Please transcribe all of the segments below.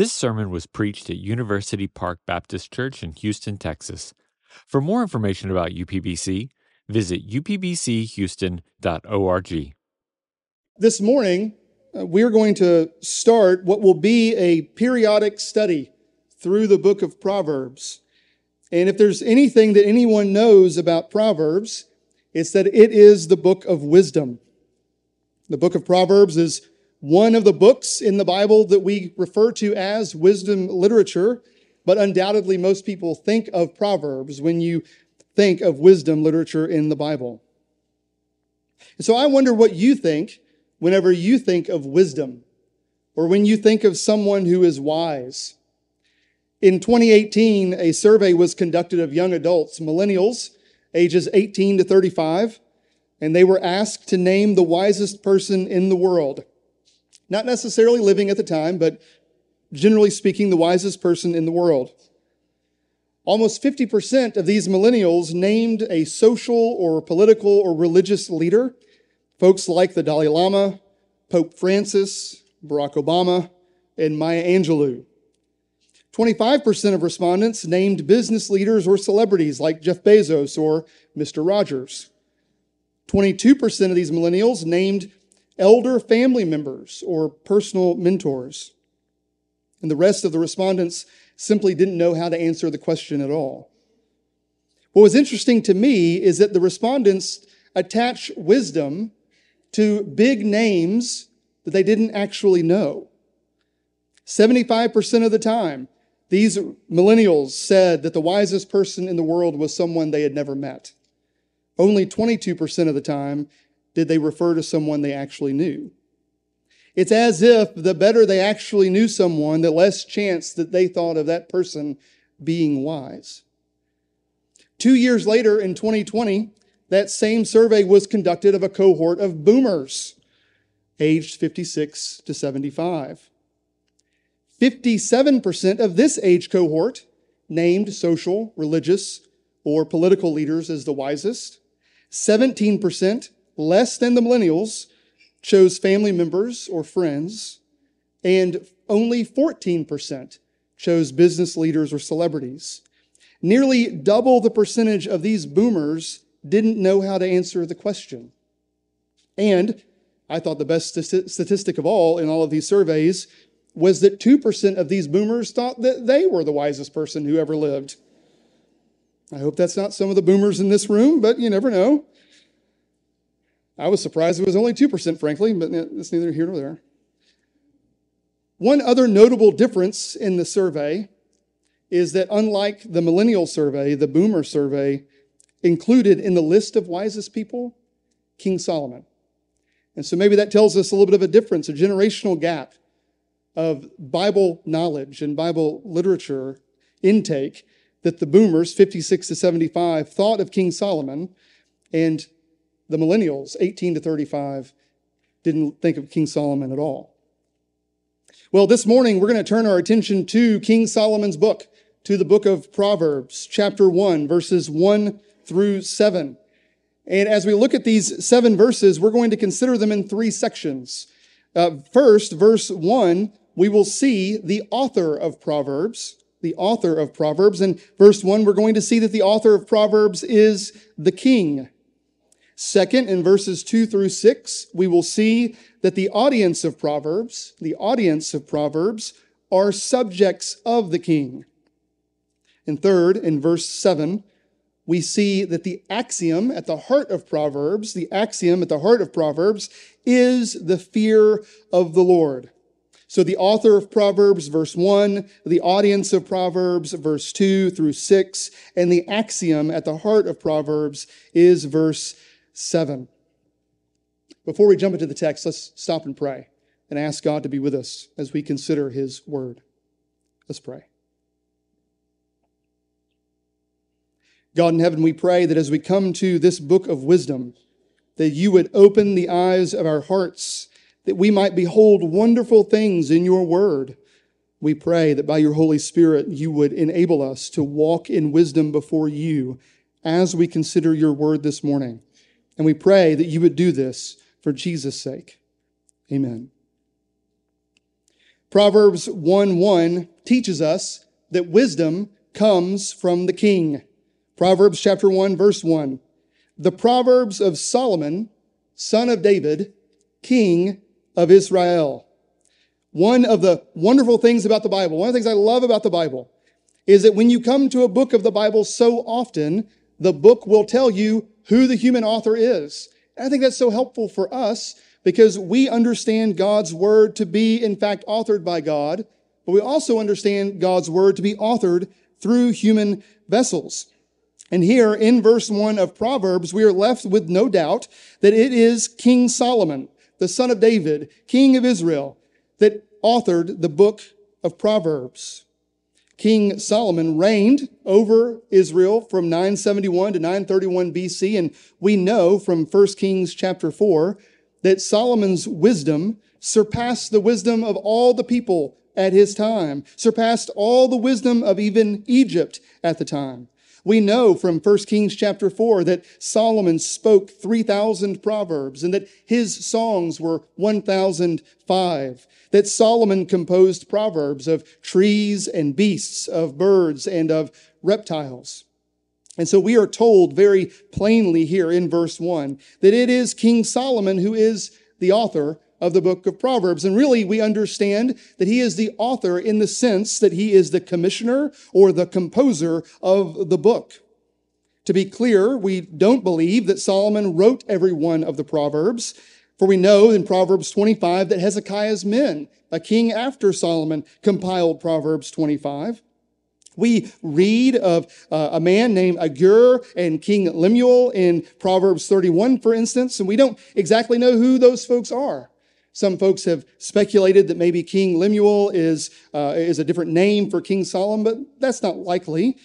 This sermon was preached at University Park Baptist Church in Houston, Texas. For more information about UPBC, visit upbchouston.org. This morning, uh, we're going to start what will be a periodic study through the book of Proverbs. And if there's anything that anyone knows about Proverbs, it's that it is the book of wisdom. The book of Proverbs is one of the books in the Bible that we refer to as wisdom literature, but undoubtedly most people think of Proverbs when you think of wisdom literature in the Bible. And so I wonder what you think whenever you think of wisdom or when you think of someone who is wise. In 2018, a survey was conducted of young adults, millennials, ages 18 to 35, and they were asked to name the wisest person in the world. Not necessarily living at the time, but generally speaking, the wisest person in the world. Almost 50% of these millennials named a social or political or religious leader. Folks like the Dalai Lama, Pope Francis, Barack Obama, and Maya Angelou. 25% of respondents named business leaders or celebrities like Jeff Bezos or Mr. Rogers. 22% of these millennials named elder family members or personal mentors. And the rest of the respondents simply didn't know how to answer the question at all. What was interesting to me is that the respondents attach wisdom to big names that they didn't actually know. 75% of the time, these millennials said that the wisest person in the world was someone they had never met. Only 22% of the time did they refer to someone they actually knew. It's as if the better they actually knew someone, the less chance that they thought of that person being wise. Two years later, in 2020, that same survey was conducted of a cohort of boomers aged 56 to 75. 57% of this age cohort named social, religious, or political leaders as the wisest. 17% less than the millennials chose family members or friends, and only 14% chose business leaders or celebrities. Nearly double the percentage of these boomers didn't know how to answer the question. And I thought the best statistic of all in all of these surveys was that 2% of these boomers thought that they were the wisest person who ever lived. I hope that's not some of the boomers in this room, but you never know. I was surprised it was only 2%, frankly, but it's neither here nor there. One other notable difference in the survey is that unlike the millennial survey, the boomer survey included in the list of wisest people King Solomon. And so maybe that tells us a little bit of a difference, a generational gap of Bible knowledge and Bible literature intake that the boomers, 56 to 75, thought of King Solomon, and the millennials, 18 to 35, didn't think of King Solomon at all. Well, this morning we're going to turn our attention to King Solomon's book, to the book of Proverbs, chapter 1, verses 1 through 7. And as we look at these seven verses, we're going to consider them in three sections. Uh, first, verse 1, we will see the author of Proverbs, the author of Proverbs. In verse 1, we're going to see that the author of Proverbs is the king. Second, in verses two through six, we will see that the audience of Proverbs, the audience of Proverbs, are subjects of the king. And third, in verse seven, we see that the axiom at the heart of Proverbs, the axiom at the heart of Proverbs is the fear of the Lord. So the author of Proverbs, verse 1, the audience of Proverbs, verse 2 through 6, and the axiom at the heart of Proverbs is verse 7. Before we jump into the text, let's stop and pray and ask God to be with us as we consider His word. Let's pray. God in heaven, we pray that as we come to this book of wisdom, that you would open the eyes of our hearts, that we might behold wonderful things in your word. We pray that by your Holy Spirit, you would enable us to walk in wisdom before you as we consider your word this morning. And we pray that you would do this for Jesus' sake. Amen. Proverbs 1 1 teaches us that wisdom comes from the king. Proverbs chapter 1, verse 1. The Proverbs of Solomon, son of David, king of Israel. One of the wonderful things about the Bible, one of the things I love about the Bible, is that when you come to a book of the Bible so often, the book will tell you who the human author is. And I think that's so helpful for us because we understand God's word to be, in fact, authored by God, but we also understand God's word to be authored through human vessels. And here in verse one of Proverbs, we are left with no doubt that it is King Solomon, the son of David, king of Israel, that authored the book of Proverbs. King Solomon reigned over Israel from 971 to 931 BC. And we know from 1 Kings chapter 4 that Solomon's wisdom surpassed the wisdom of all the people at his time, surpassed all the wisdom of even Egypt at the time. We know from 1 Kings chapter 4 that Solomon spoke 3,000 proverbs and that his songs were 1,005. That Solomon composed proverbs of trees and beasts, of birds and of reptiles. And so we are told very plainly here in verse 1 that it is King Solomon who is the author of the book of Proverbs. And really, we understand that he is the author in the sense that he is the commissioner or the composer of the book. To be clear, we don't believe that Solomon wrote every one of the Proverbs, for we know in Proverbs 25 that Hezekiah's men, a king after Solomon, compiled Proverbs 25. We read of uh, a man named Agur and King Lemuel in Proverbs 31, for instance, and we don't exactly know who those folks are. Some folks have speculated that maybe King Lemuel is, uh, is a different name for King Solomon, but that's not likely.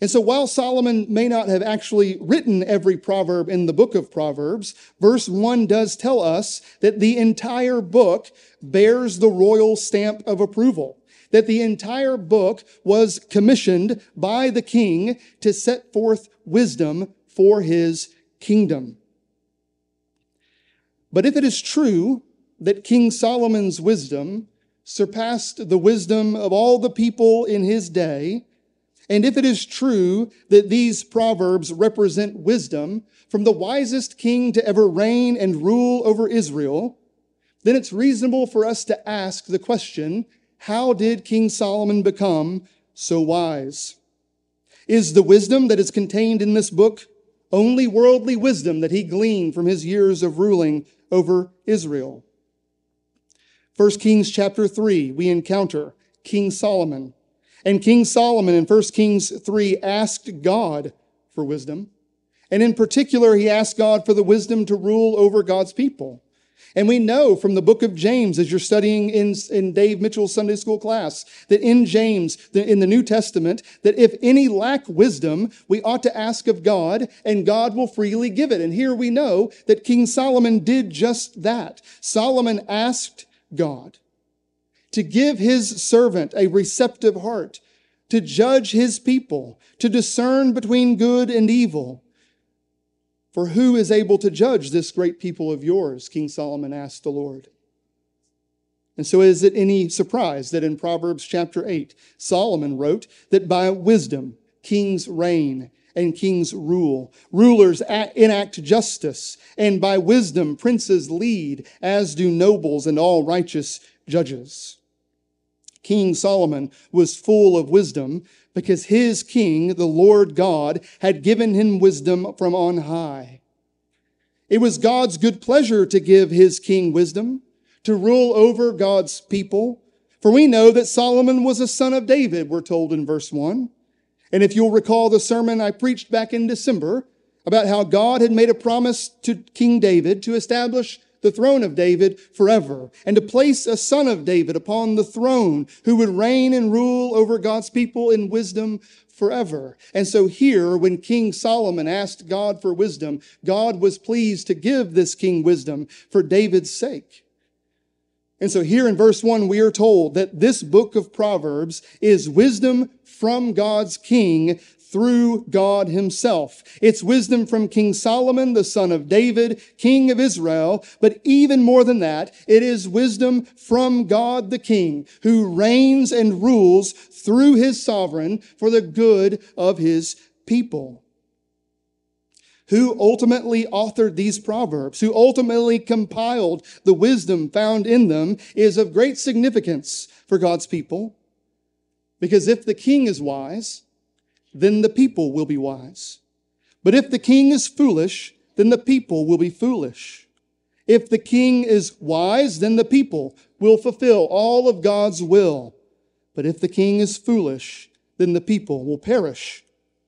And so while Solomon may not have actually written every proverb in the book of Proverbs, verse 1 does tell us that the entire book bears the royal stamp of approval. That the entire book was commissioned by the king to set forth wisdom for his kingdom. But if it is true that King Solomon's wisdom surpassed the wisdom of all the people in his day, and if it is true that these proverbs represent wisdom from the wisest king to ever reign and rule over Israel, then it's reasonable for us to ask the question, how did King Solomon become so wise? Is the wisdom that is contained in this book only worldly wisdom that he gleaned from his years of ruling over Israel? 1 Kings chapter 3, we encounter King Solomon. And King Solomon in 1 Kings 3 asked God for wisdom. And in particular, he asked God for the wisdom to rule over God's people. And we know from the book of James, as you're studying in, in Dave Mitchell's Sunday school class, that in James, in the New Testament, that if any lack wisdom, we ought to ask of God, and God will freely give it. And here we know that King Solomon did just that. Solomon asked God, to give his servant a receptive heart, to judge his people, to discern between good and evil. For who is able to judge this great people of yours? King Solomon asked the Lord. And so is it any surprise that in Proverbs chapter 8, Solomon wrote that by wisdom kings reign and kings rule. Rulers enact justice, and by wisdom princes lead, as do nobles and all righteous judges. King Solomon was full of wisdom because his king, the Lord God, had given him wisdom from on high. It was God's good pleasure to give his king wisdom, to rule over God's people. For we know that Solomon was a son of David, we're told in verse 1. And if you'll recall the sermon I preached back in December about how God had made a promise to King David to establish the throne of David forever and to place a son of David upon the throne who would reign and rule over God's people in wisdom forever. And so here, when King Solomon asked God for wisdom, God was pleased to give this king wisdom for David's sake. And so here in verse one, we are told that this book of Proverbs is wisdom from God's king through God himself. It's wisdom from King Solomon, the son of David, king of Israel. But even more than that, it is wisdom from God the king, who reigns and rules through his sovereign for the good of his people who ultimately authored these proverbs, who ultimately compiled the wisdom found in them, is of great significance for God's people. Because if the king is wise, then the people will be wise. But if the king is foolish, then the people will be foolish. If the king is wise, then the people will fulfill all of God's will. But if the king is foolish, then the people will perish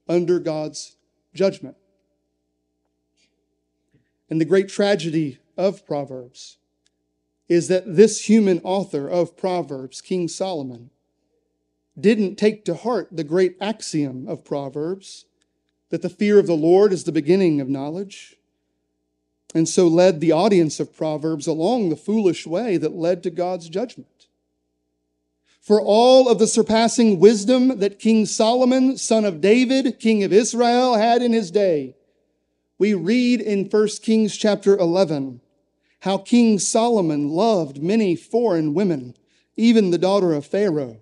under God's judgment. And the great tragedy of Proverbs is that this human author of Proverbs, King Solomon, didn't take to heart the great axiom of Proverbs that the fear of the Lord is the beginning of knowledge, and so led the audience of Proverbs along the foolish way that led to God's judgment. For all of the surpassing wisdom that King Solomon, son of David, king of Israel, had in his day, we read in 1 Kings chapter 11 how King Solomon loved many foreign women, even the daughter of Pharaoh.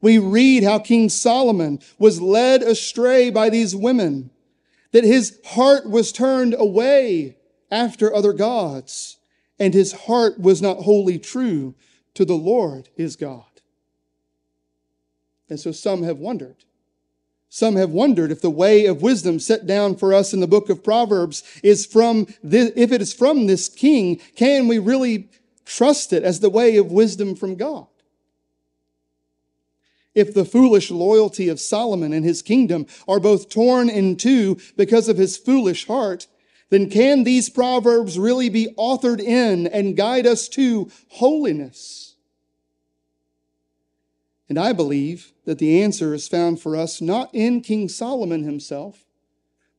We read how King Solomon was led astray by these women, that his heart was turned away after other gods, and his heart was not wholly true to the Lord his God. And so some have wondered some have wondered if the way of wisdom set down for us in the book of Proverbs is from this, if it is from this king, can we really trust it as the way of wisdom from God? If the foolish loyalty of Solomon and his kingdom are both torn in two because of his foolish heart, then can these proverbs really be authored in and guide us to holiness? And I believe that the answer is found for us not in King Solomon himself,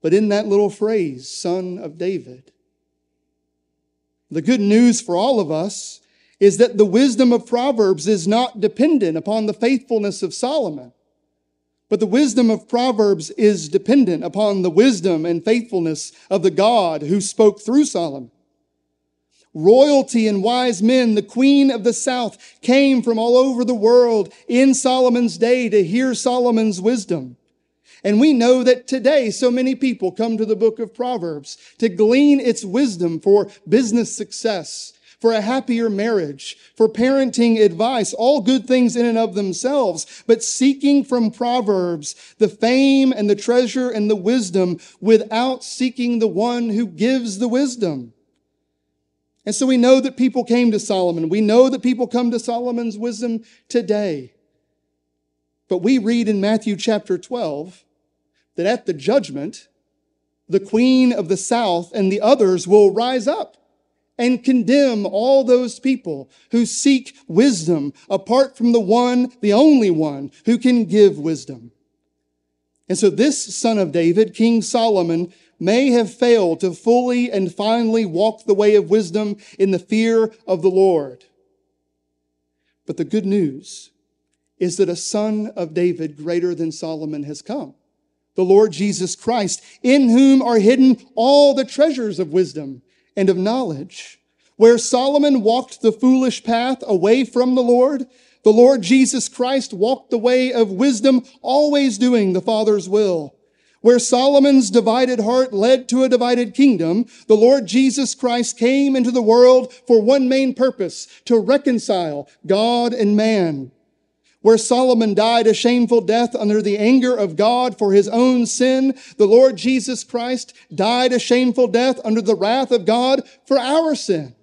but in that little phrase, son of David. The good news for all of us is that the wisdom of Proverbs is not dependent upon the faithfulness of Solomon, but the wisdom of Proverbs is dependent upon the wisdom and faithfulness of the God who spoke through Solomon. Royalty and wise men, the queen of the south, came from all over the world in Solomon's day to hear Solomon's wisdom. And we know that today so many people come to the book of Proverbs to glean its wisdom for business success, for a happier marriage, for parenting advice, all good things in and of themselves, but seeking from Proverbs the fame and the treasure and the wisdom without seeking the one who gives the wisdom. And so we know that people came to Solomon. We know that people come to Solomon's wisdom today. But we read in Matthew chapter 12 that at the judgment, the queen of the south and the others will rise up and condemn all those people who seek wisdom apart from the one, the only one who can give wisdom. And so this son of David, King Solomon, may have failed to fully and finally walk the way of wisdom in the fear of the Lord. But the good news is that a son of David greater than Solomon has come. The Lord Jesus Christ, in whom are hidden all the treasures of wisdom and of knowledge. Where Solomon walked the foolish path away from the Lord, the Lord Jesus Christ walked the way of wisdom, always doing the Father's will. Where Solomon's divided heart led to a divided kingdom, the Lord Jesus Christ came into the world for one main purpose, to reconcile God and man. Where Solomon died a shameful death under the anger of God for his own sin, the Lord Jesus Christ died a shameful death under the wrath of God for our sin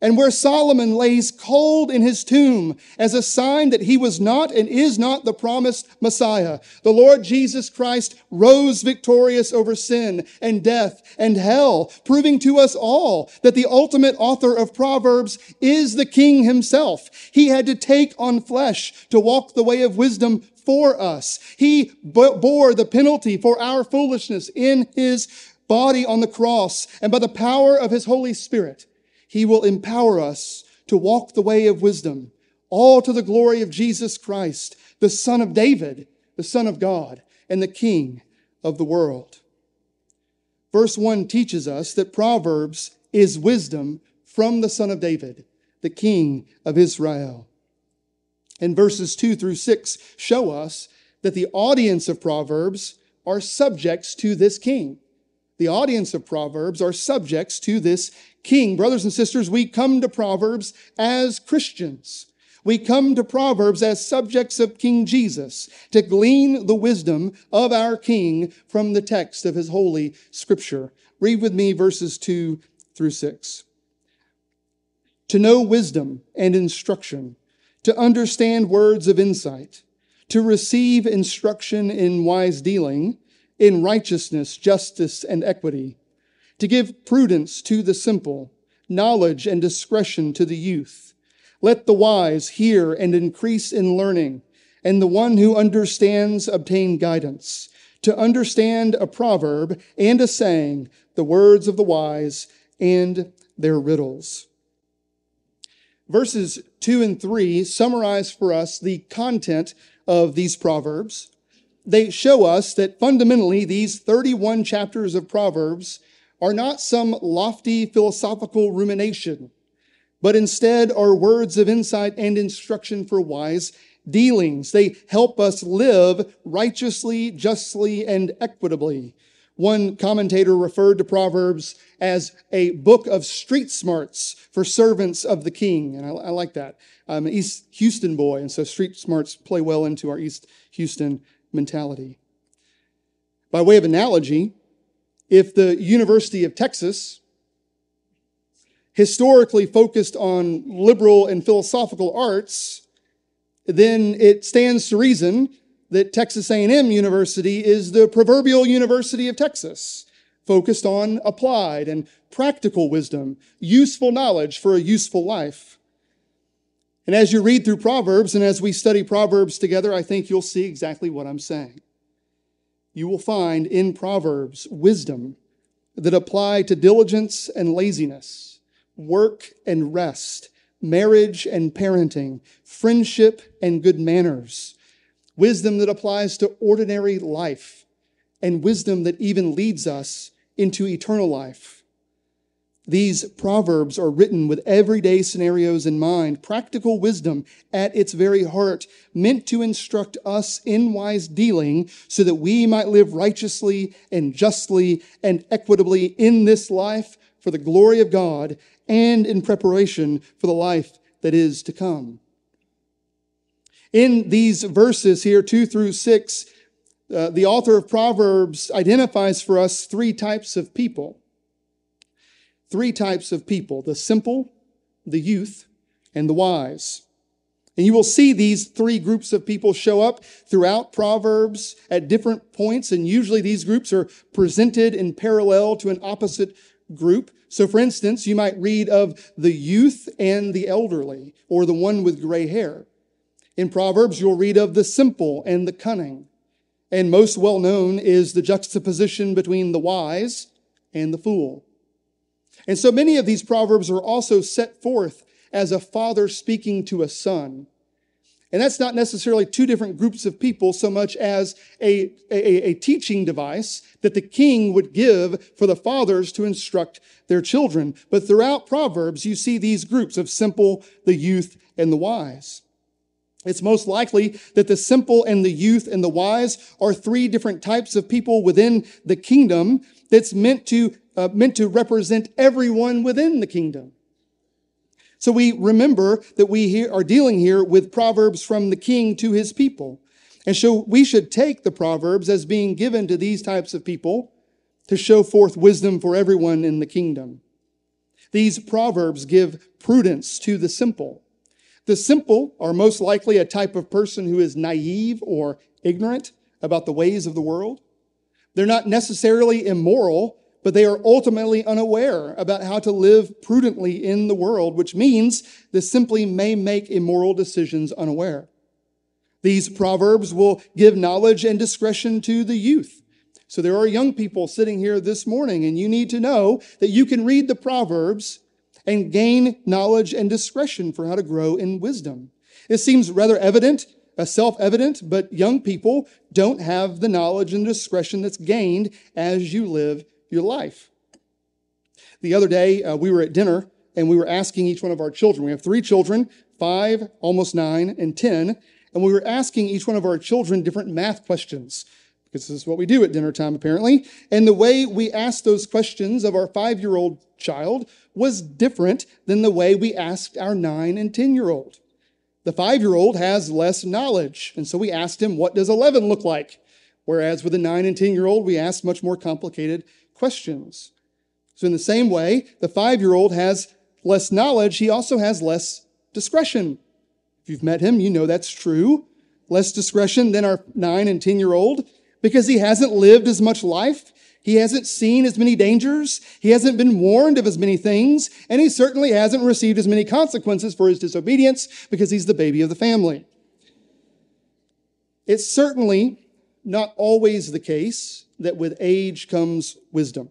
and where Solomon lays cold in his tomb as a sign that he was not and is not the promised Messiah. The Lord Jesus Christ rose victorious over sin and death and hell, proving to us all that the ultimate author of Proverbs is the King himself. He had to take on flesh to walk the way of wisdom for us. He bore the penalty for our foolishness in his body on the cross and by the power of his Holy Spirit. He will empower us to walk the way of wisdom, all to the glory of Jesus Christ, the Son of David, the Son of God, and the King of the world. Verse 1 teaches us that Proverbs is wisdom from the Son of David, the King of Israel. And verses 2 through 6 show us that the audience of Proverbs are subjects to this king. The audience of Proverbs are subjects to this king. Brothers and sisters, we come to Proverbs as Christians. We come to Proverbs as subjects of King Jesus to glean the wisdom of our King from the text of his holy scripture. Read with me verses 2 through 6. To know wisdom and instruction, to understand words of insight, to receive instruction in wise dealing, in righteousness, justice, and equity, to give prudence to the simple, knowledge and discretion to the youth let the wise hear and increase in learning, and the one who understands obtain guidance. To understand a proverb and a saying, the words of the wise and their riddles. Verses 2 and 3 summarize for us the content of these proverbs. They show us that fundamentally these 31 chapters of Proverbs are not some lofty philosophical rumination but instead are words of insight and instruction for wise dealings. They help us live righteously, justly, and equitably. One commentator referred to Proverbs as a book of street smarts for servants of the king. And I, I like that. I'm an East Houston boy, and so street smarts play well into our East Houston mentality. By way of analogy, if the University of Texas historically focused on liberal and philosophical arts, then it stands to reason that Texas A&M University is the proverbial University of Texas, focused on applied and practical wisdom, useful knowledge for a useful life. And as you read through Proverbs and as we study Proverbs together, I think you'll see exactly what I'm saying. You will find in Proverbs wisdom that apply to diligence and laziness work and rest, marriage and parenting, friendship and good manners, wisdom that applies to ordinary life, and wisdom that even leads us into eternal life. These proverbs are written with everyday scenarios in mind, practical wisdom at its very heart, meant to instruct us in wise dealing so that we might live righteously and justly and equitably in this life for the glory of God and in preparation for the life that is to come. In these verses here, two through six, uh, the author of Proverbs identifies for us three types of people. Three types of people the simple, the youth, and the wise. And you will see these three groups of people show up throughout Proverbs at different points, and usually these groups are presented in parallel to an opposite group. So, for instance, you might read of the youth and the elderly, or the one with gray hair. In Proverbs, you'll read of the simple and the cunning. And most well known is the juxtaposition between the wise and the fool. And so many of these Proverbs are also set forth as a father speaking to a son. And that's not necessarily two different groups of people so much as a, a, a, teaching device that the king would give for the fathers to instruct their children. But throughout Proverbs, you see these groups of simple, the youth, and the wise. It's most likely that the simple and the youth and the wise are three different types of people within the kingdom that's meant to, uh, meant to represent everyone within the kingdom. So we remember that we are dealing here with Proverbs from the king to his people. And so we should take the Proverbs as being given to these types of people to show forth wisdom for everyone in the kingdom. These Proverbs give prudence to the simple. The simple are most likely a type of person who is naive or ignorant about the ways of the world. They're not necessarily immoral, but they are ultimately unaware about how to live prudently in the world, which means they simply may make immoral decisions unaware. These proverbs will give knowledge and discretion to the youth. So there are young people sitting here this morning, and you need to know that you can read the proverbs and gain knowledge and discretion for how to grow in wisdom. It seems rather evident self evident, but young people don't have the knowledge and discretion that's gained as you live your life. The other day, uh, we were at dinner and we were asking each one of our children. We have three children, five, almost nine, and 10. And we were asking each one of our children different math questions because this is what we do at dinner time, apparently. And the way we asked those questions of our five year old child was different than the way we asked our nine and 10 year old. The five year old has less knowledge. And so we asked him, What does 11 look like? Whereas with a nine and 10 year old, we asked much more complicated questions. So, in the same way, the five year old has less knowledge, he also has less discretion. If you've met him, you know that's true. Less discretion than our nine and 10 year old because he hasn't lived as much life. He hasn't seen as many dangers. He hasn't been warned of as many things. And he certainly hasn't received as many consequences for his disobedience because he's the baby of the family. It's certainly not always the case that with age comes wisdom.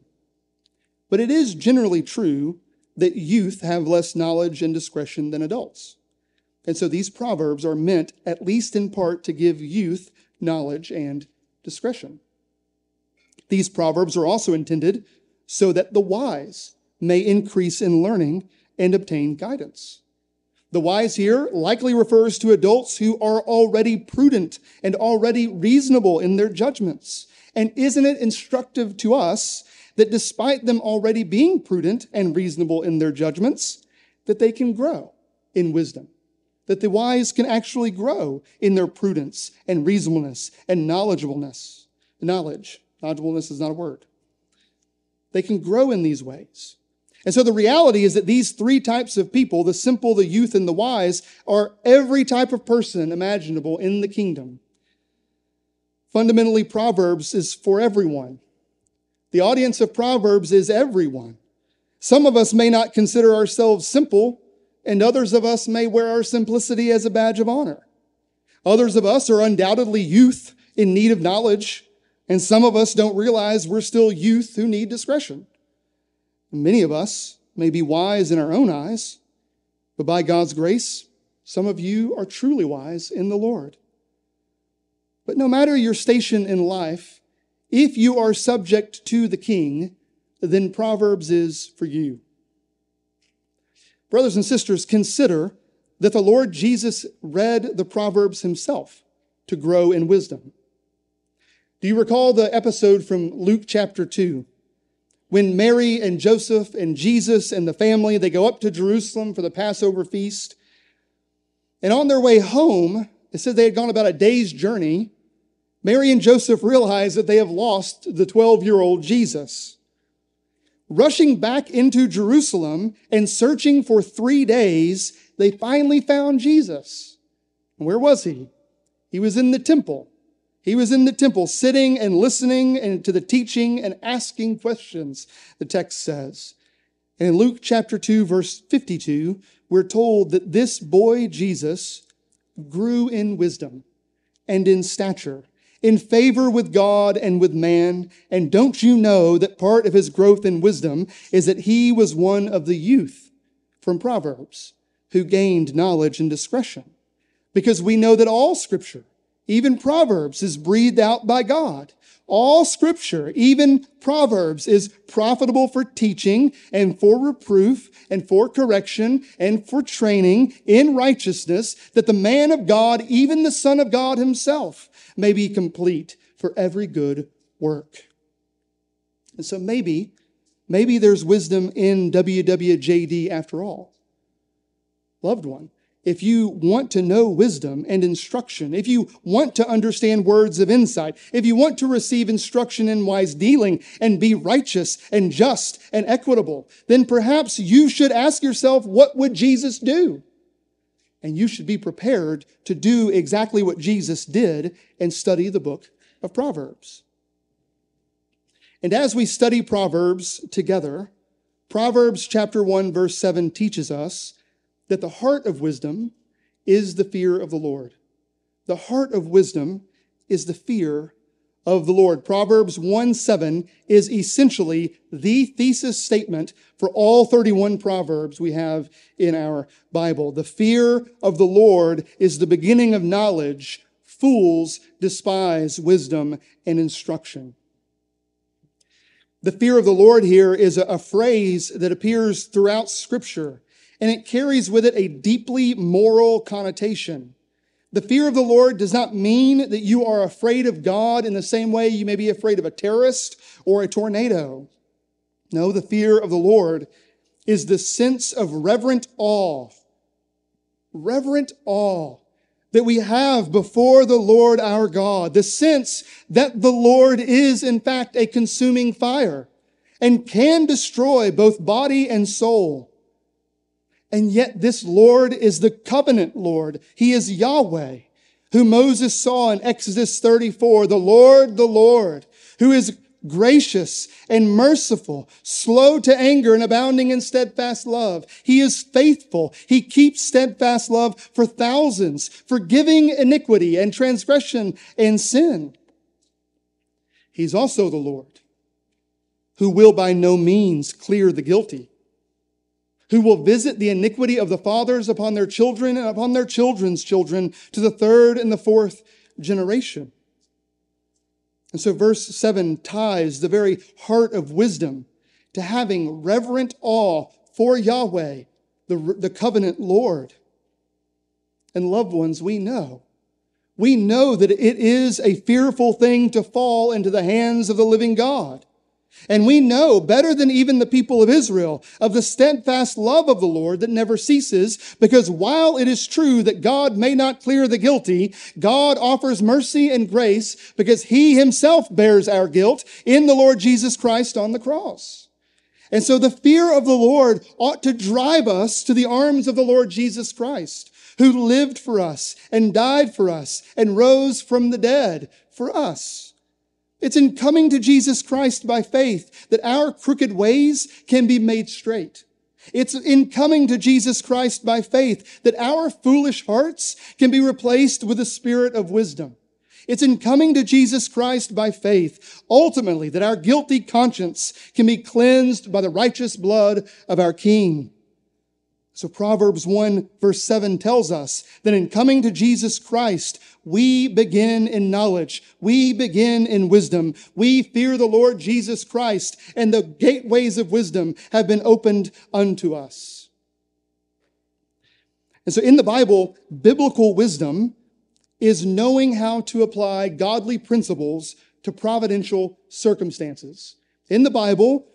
But it is generally true that youth have less knowledge and discretion than adults. And so these proverbs are meant, at least in part, to give youth knowledge and discretion. These proverbs are also intended so that the wise may increase in learning and obtain guidance. The wise here likely refers to adults who are already prudent and already reasonable in their judgments. And isn't it instructive to us that despite them already being prudent and reasonable in their judgments, that they can grow in wisdom? That the wise can actually grow in their prudence and reasonableness and knowledgeableness, knowledge. Knowledgeableness is not a word. They can grow in these ways. And so the reality is that these three types of people, the simple, the youth, and the wise, are every type of person imaginable in the kingdom. Fundamentally, Proverbs is for everyone. The audience of Proverbs is everyone. Some of us may not consider ourselves simple, and others of us may wear our simplicity as a badge of honor. Others of us are undoubtedly youth in need of knowledge, and some of us don't realize we're still youth who need discretion. Many of us may be wise in our own eyes, but by God's grace, some of you are truly wise in the Lord. But no matter your station in life, if you are subject to the king, then Proverbs is for you. Brothers and sisters, consider that the Lord Jesus read the Proverbs himself to grow in wisdom. Do you recall the episode from Luke chapter 2? When Mary and Joseph and Jesus and the family, they go up to Jerusalem for the Passover feast. And on their way home, it said they had gone about a day's journey. Mary and Joseph realize that they have lost the 12 year old Jesus. Rushing back into Jerusalem and searching for three days, they finally found Jesus. where was he? He was in the temple. He was in the temple sitting and listening and to the teaching and asking questions, the text says. And in Luke chapter 2, verse 52, we're told that this boy, Jesus, grew in wisdom and in stature, in favor with God and with man. And don't you know that part of his growth in wisdom is that he was one of the youth from Proverbs who gained knowledge and discretion? Because we know that all scripture even Proverbs is breathed out by God. All scripture, even Proverbs, is profitable for teaching and for reproof and for correction and for training in righteousness that the man of God, even the son of God himself, may be complete for every good work. And so maybe, maybe there's wisdom in WWJD after all. Loved one if you want to know wisdom and instruction, if you want to understand words of insight, if you want to receive instruction in wise dealing and be righteous and just and equitable, then perhaps you should ask yourself, what would Jesus do? And you should be prepared to do exactly what Jesus did and study the book of Proverbs. And as we study Proverbs together, Proverbs chapter 1 verse 7 teaches us that the heart of wisdom is the fear of the Lord. The heart of wisdom is the fear of the Lord. Proverbs 1 7 is essentially the thesis statement for all 31 Proverbs we have in our Bible. The fear of the Lord is the beginning of knowledge. Fools despise wisdom and instruction. The fear of the Lord here is a, phrase that appears throughout Scripture, and it carries with it a deeply moral connotation. The fear of the Lord does not mean that you are afraid of God in the same way you may be afraid of a terrorist or a tornado. No, the fear of the Lord is the sense of reverent awe, reverent awe that we have before the Lord our God, the sense that the Lord is in fact a consuming fire and can destroy both body and soul. And yet this Lord is the covenant Lord. He is Yahweh, who Moses saw in Exodus 34, the Lord, the Lord, who is gracious and merciful, slow to anger and abounding in steadfast love. He is faithful. He keeps steadfast love for thousands, forgiving iniquity and transgression and sin. He's also the Lord who will by no means clear the guilty who will visit the iniquity of the fathers upon their children and upon their children's children to the third and the fourth generation. And so verse 7 ties the very heart of wisdom to having reverent awe for Yahweh, the, the covenant Lord. And loved ones, we know. We know that it is a fearful thing to fall into the hands of the living God. And we know better than even the people of Israel of the steadfast love of the Lord that never ceases, because while it is true that God may not clear the guilty, God offers mercy and grace because he himself bears our guilt in the Lord Jesus Christ on the cross. And so the fear of the Lord ought to drive us to the arms of the Lord Jesus Christ, who lived for us and died for us and rose from the dead for us. It's in coming to Jesus Christ by faith that our crooked ways can be made straight. It's in coming to Jesus Christ by faith that our foolish hearts can be replaced with a spirit of wisdom. It's in coming to Jesus Christ by faith, ultimately, that our guilty conscience can be cleansed by the righteous blood of our King. So Proverbs 1 verse 7 tells us that in coming to Jesus Christ, we begin in knowledge. We begin in wisdom. We fear the Lord Jesus Christ and the gateways of wisdom have been opened unto us. And so in the Bible, biblical wisdom is knowing how to apply godly principles to providential circumstances. In the Bible,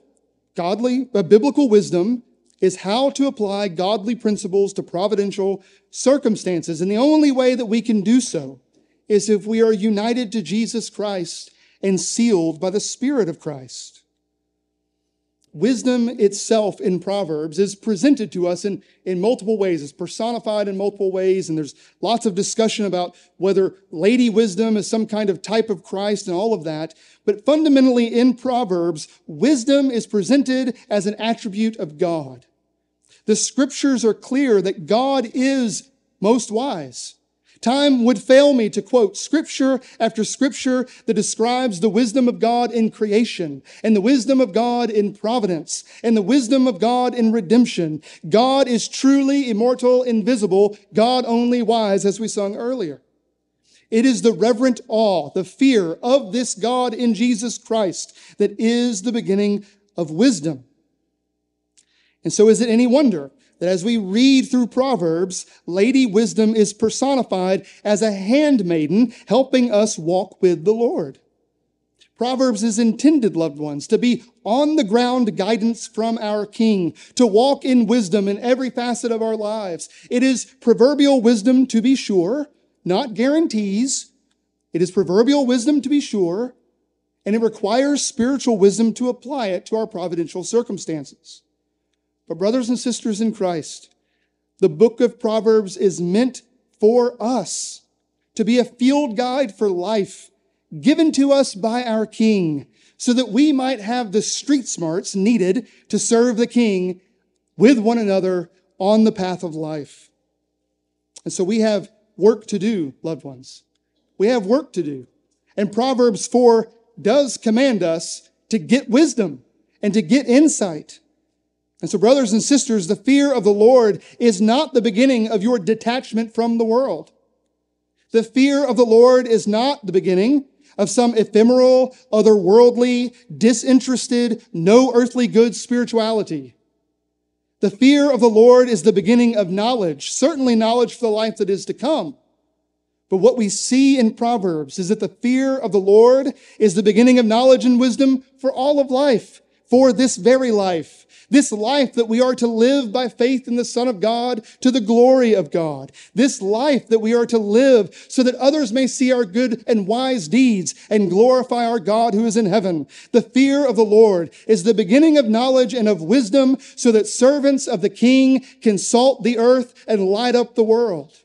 godly, uh, biblical wisdom is how to apply godly principles to providential circumstances. And the only way that we can do so is if we are united to Jesus Christ and sealed by the Spirit of Christ. Wisdom itself in Proverbs is presented to us in, in multiple ways. It's personified in multiple ways, and there's lots of discussion about whether Lady Wisdom is some kind of type of Christ and all of that. But fundamentally in Proverbs, wisdom is presented as an attribute of God. The scriptures are clear that God is most wise. Time would fail me to quote scripture after scripture that describes the wisdom of God in creation and the wisdom of God in providence and the wisdom of God in redemption. God is truly immortal, invisible, God only wise, as we sung earlier. It is the reverent awe, the fear of this God in Jesus Christ that is the beginning of wisdom. And so is it any wonder that as we read through Proverbs, Lady Wisdom is personified as a handmaiden helping us walk with the Lord. Proverbs is intended, loved ones, to be on the ground guidance from our King, to walk in wisdom in every facet of our lives. It is proverbial wisdom to be sure, not guarantees. It is proverbial wisdom to be sure, and it requires spiritual wisdom to apply it to our providential circumstances. But, brothers and sisters in Christ, the book of Proverbs is meant for us to be a field guide for life given to us by our King so that we might have the street smarts needed to serve the King with one another on the path of life. And so we have work to do, loved ones. We have work to do. And Proverbs 4 does command us to get wisdom and to get insight. And so, brothers and sisters, the fear of the Lord is not the beginning of your detachment from the world. The fear of the Lord is not the beginning of some ephemeral, otherworldly, disinterested, no earthly good spirituality. The fear of the Lord is the beginning of knowledge, certainly knowledge for the life that is to come. But what we see in Proverbs is that the fear of the Lord is the beginning of knowledge and wisdom for all of life, for this very life. This life that we are to live by faith in the Son of God to the glory of God. This life that we are to live so that others may see our good and wise deeds and glorify our God who is in heaven. The fear of the Lord is the beginning of knowledge and of wisdom so that servants of the King can salt the earth and light up the world.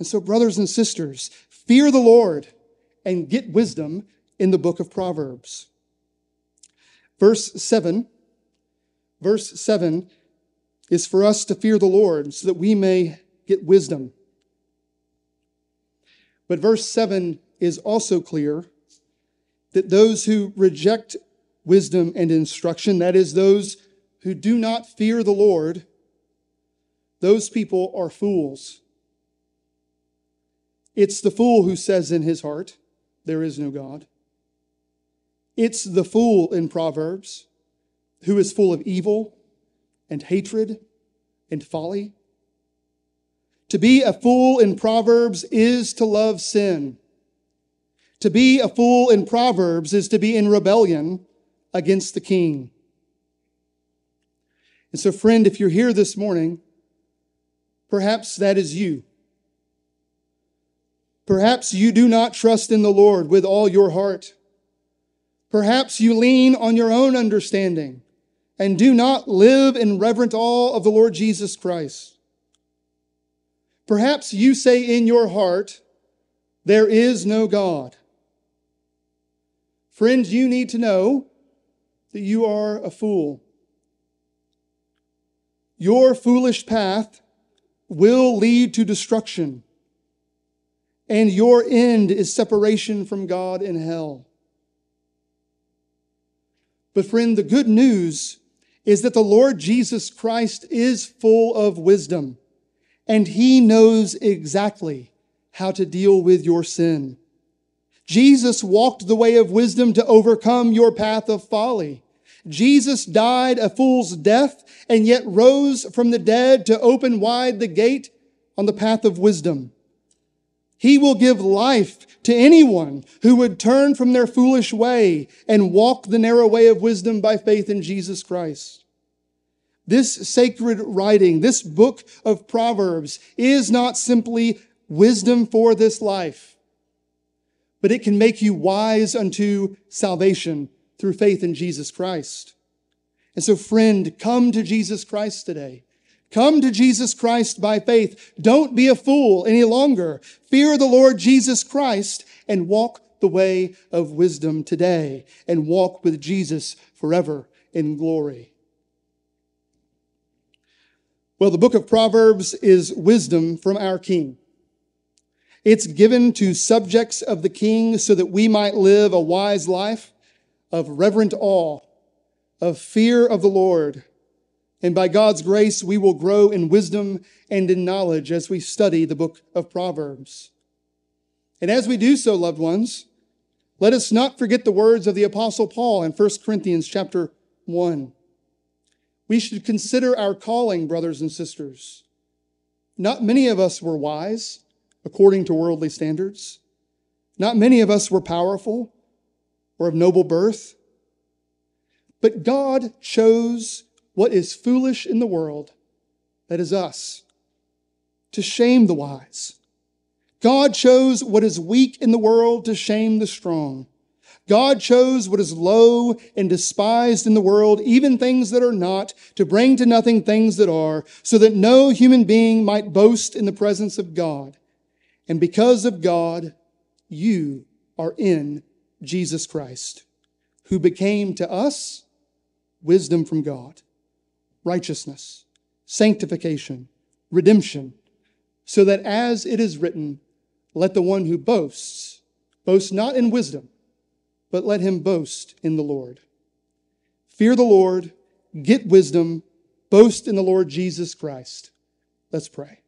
And so, brothers and sisters, fear the Lord and get wisdom in the book of Proverbs. Verse 7 verse 7 is for us to fear the Lord so that we may get wisdom. But verse 7 is also clear that those who reject wisdom and instruction, that is, those who do not fear the Lord, those people are fools. It's the fool who says in his heart, There is no God. It's the fool in Proverbs who is full of evil and hatred and folly. To be a fool in Proverbs is to love sin. To be a fool in Proverbs is to be in rebellion against the king. And so, friend, if you're here this morning, perhaps that is you. Perhaps you do not trust in the Lord with all your heart. Perhaps you lean on your own understanding and do not live in reverent awe of the Lord Jesus Christ. Perhaps you say in your heart, there is no God. Friends, you need to know that you are a fool. Your foolish path will lead to destruction, and your end is separation from God in hell. But, friend, the good news is that the Lord Jesus Christ is full of wisdom and he knows exactly how to deal with your sin. Jesus walked the way of wisdom to overcome your path of folly. Jesus died a fool's death and yet rose from the dead to open wide the gate on the path of wisdom. He will give life to anyone who would turn from their foolish way and walk the narrow way of wisdom by faith in Jesus Christ. This sacred writing, this book of Proverbs is not simply wisdom for this life, but it can make you wise unto salvation through faith in Jesus Christ. And so, friend, come to Jesus Christ today. Come to Jesus Christ by faith. Don't be a fool any longer. Fear the Lord Jesus Christ and walk the way of wisdom today and walk with Jesus forever in glory. Well, the book of Proverbs is wisdom from our King. It's given to subjects of the King so that we might live a wise life of reverent awe, of fear of the Lord, and by God's grace, we will grow in wisdom and in knowledge as we study the book of Proverbs. And as we do so, loved ones, let us not forget the words of the apostle Paul in 1 Corinthians chapter 1. We should consider our calling, brothers and sisters. Not many of us were wise according to worldly standards. Not many of us were powerful or of noble birth. But God chose what is foolish in the world, that is us, to shame the wise. God chose what is weak in the world to shame the strong. God chose what is low and despised in the world, even things that are not, to bring to nothing things that are, so that no human being might boast in the presence of God. And because of God, you are in Jesus Christ, who became to us wisdom from God righteousness, sanctification, redemption, so that as it is written, let the one who boasts boast not in wisdom, but let him boast in the Lord. Fear the Lord, get wisdom, boast in the Lord Jesus Christ. Let's pray.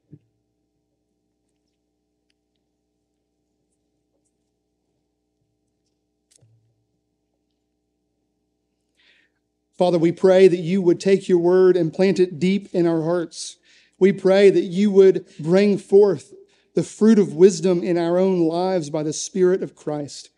Father, we pray that you would take your word and plant it deep in our hearts. We pray that you would bring forth the fruit of wisdom in our own lives by the Spirit of Christ.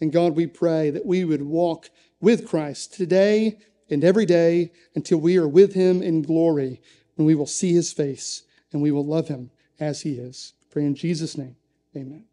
And God, we pray that we would walk with Christ today and every day until we are with him in glory, when we will see his face and we will love him as he is. Pray in Jesus' name. Amen.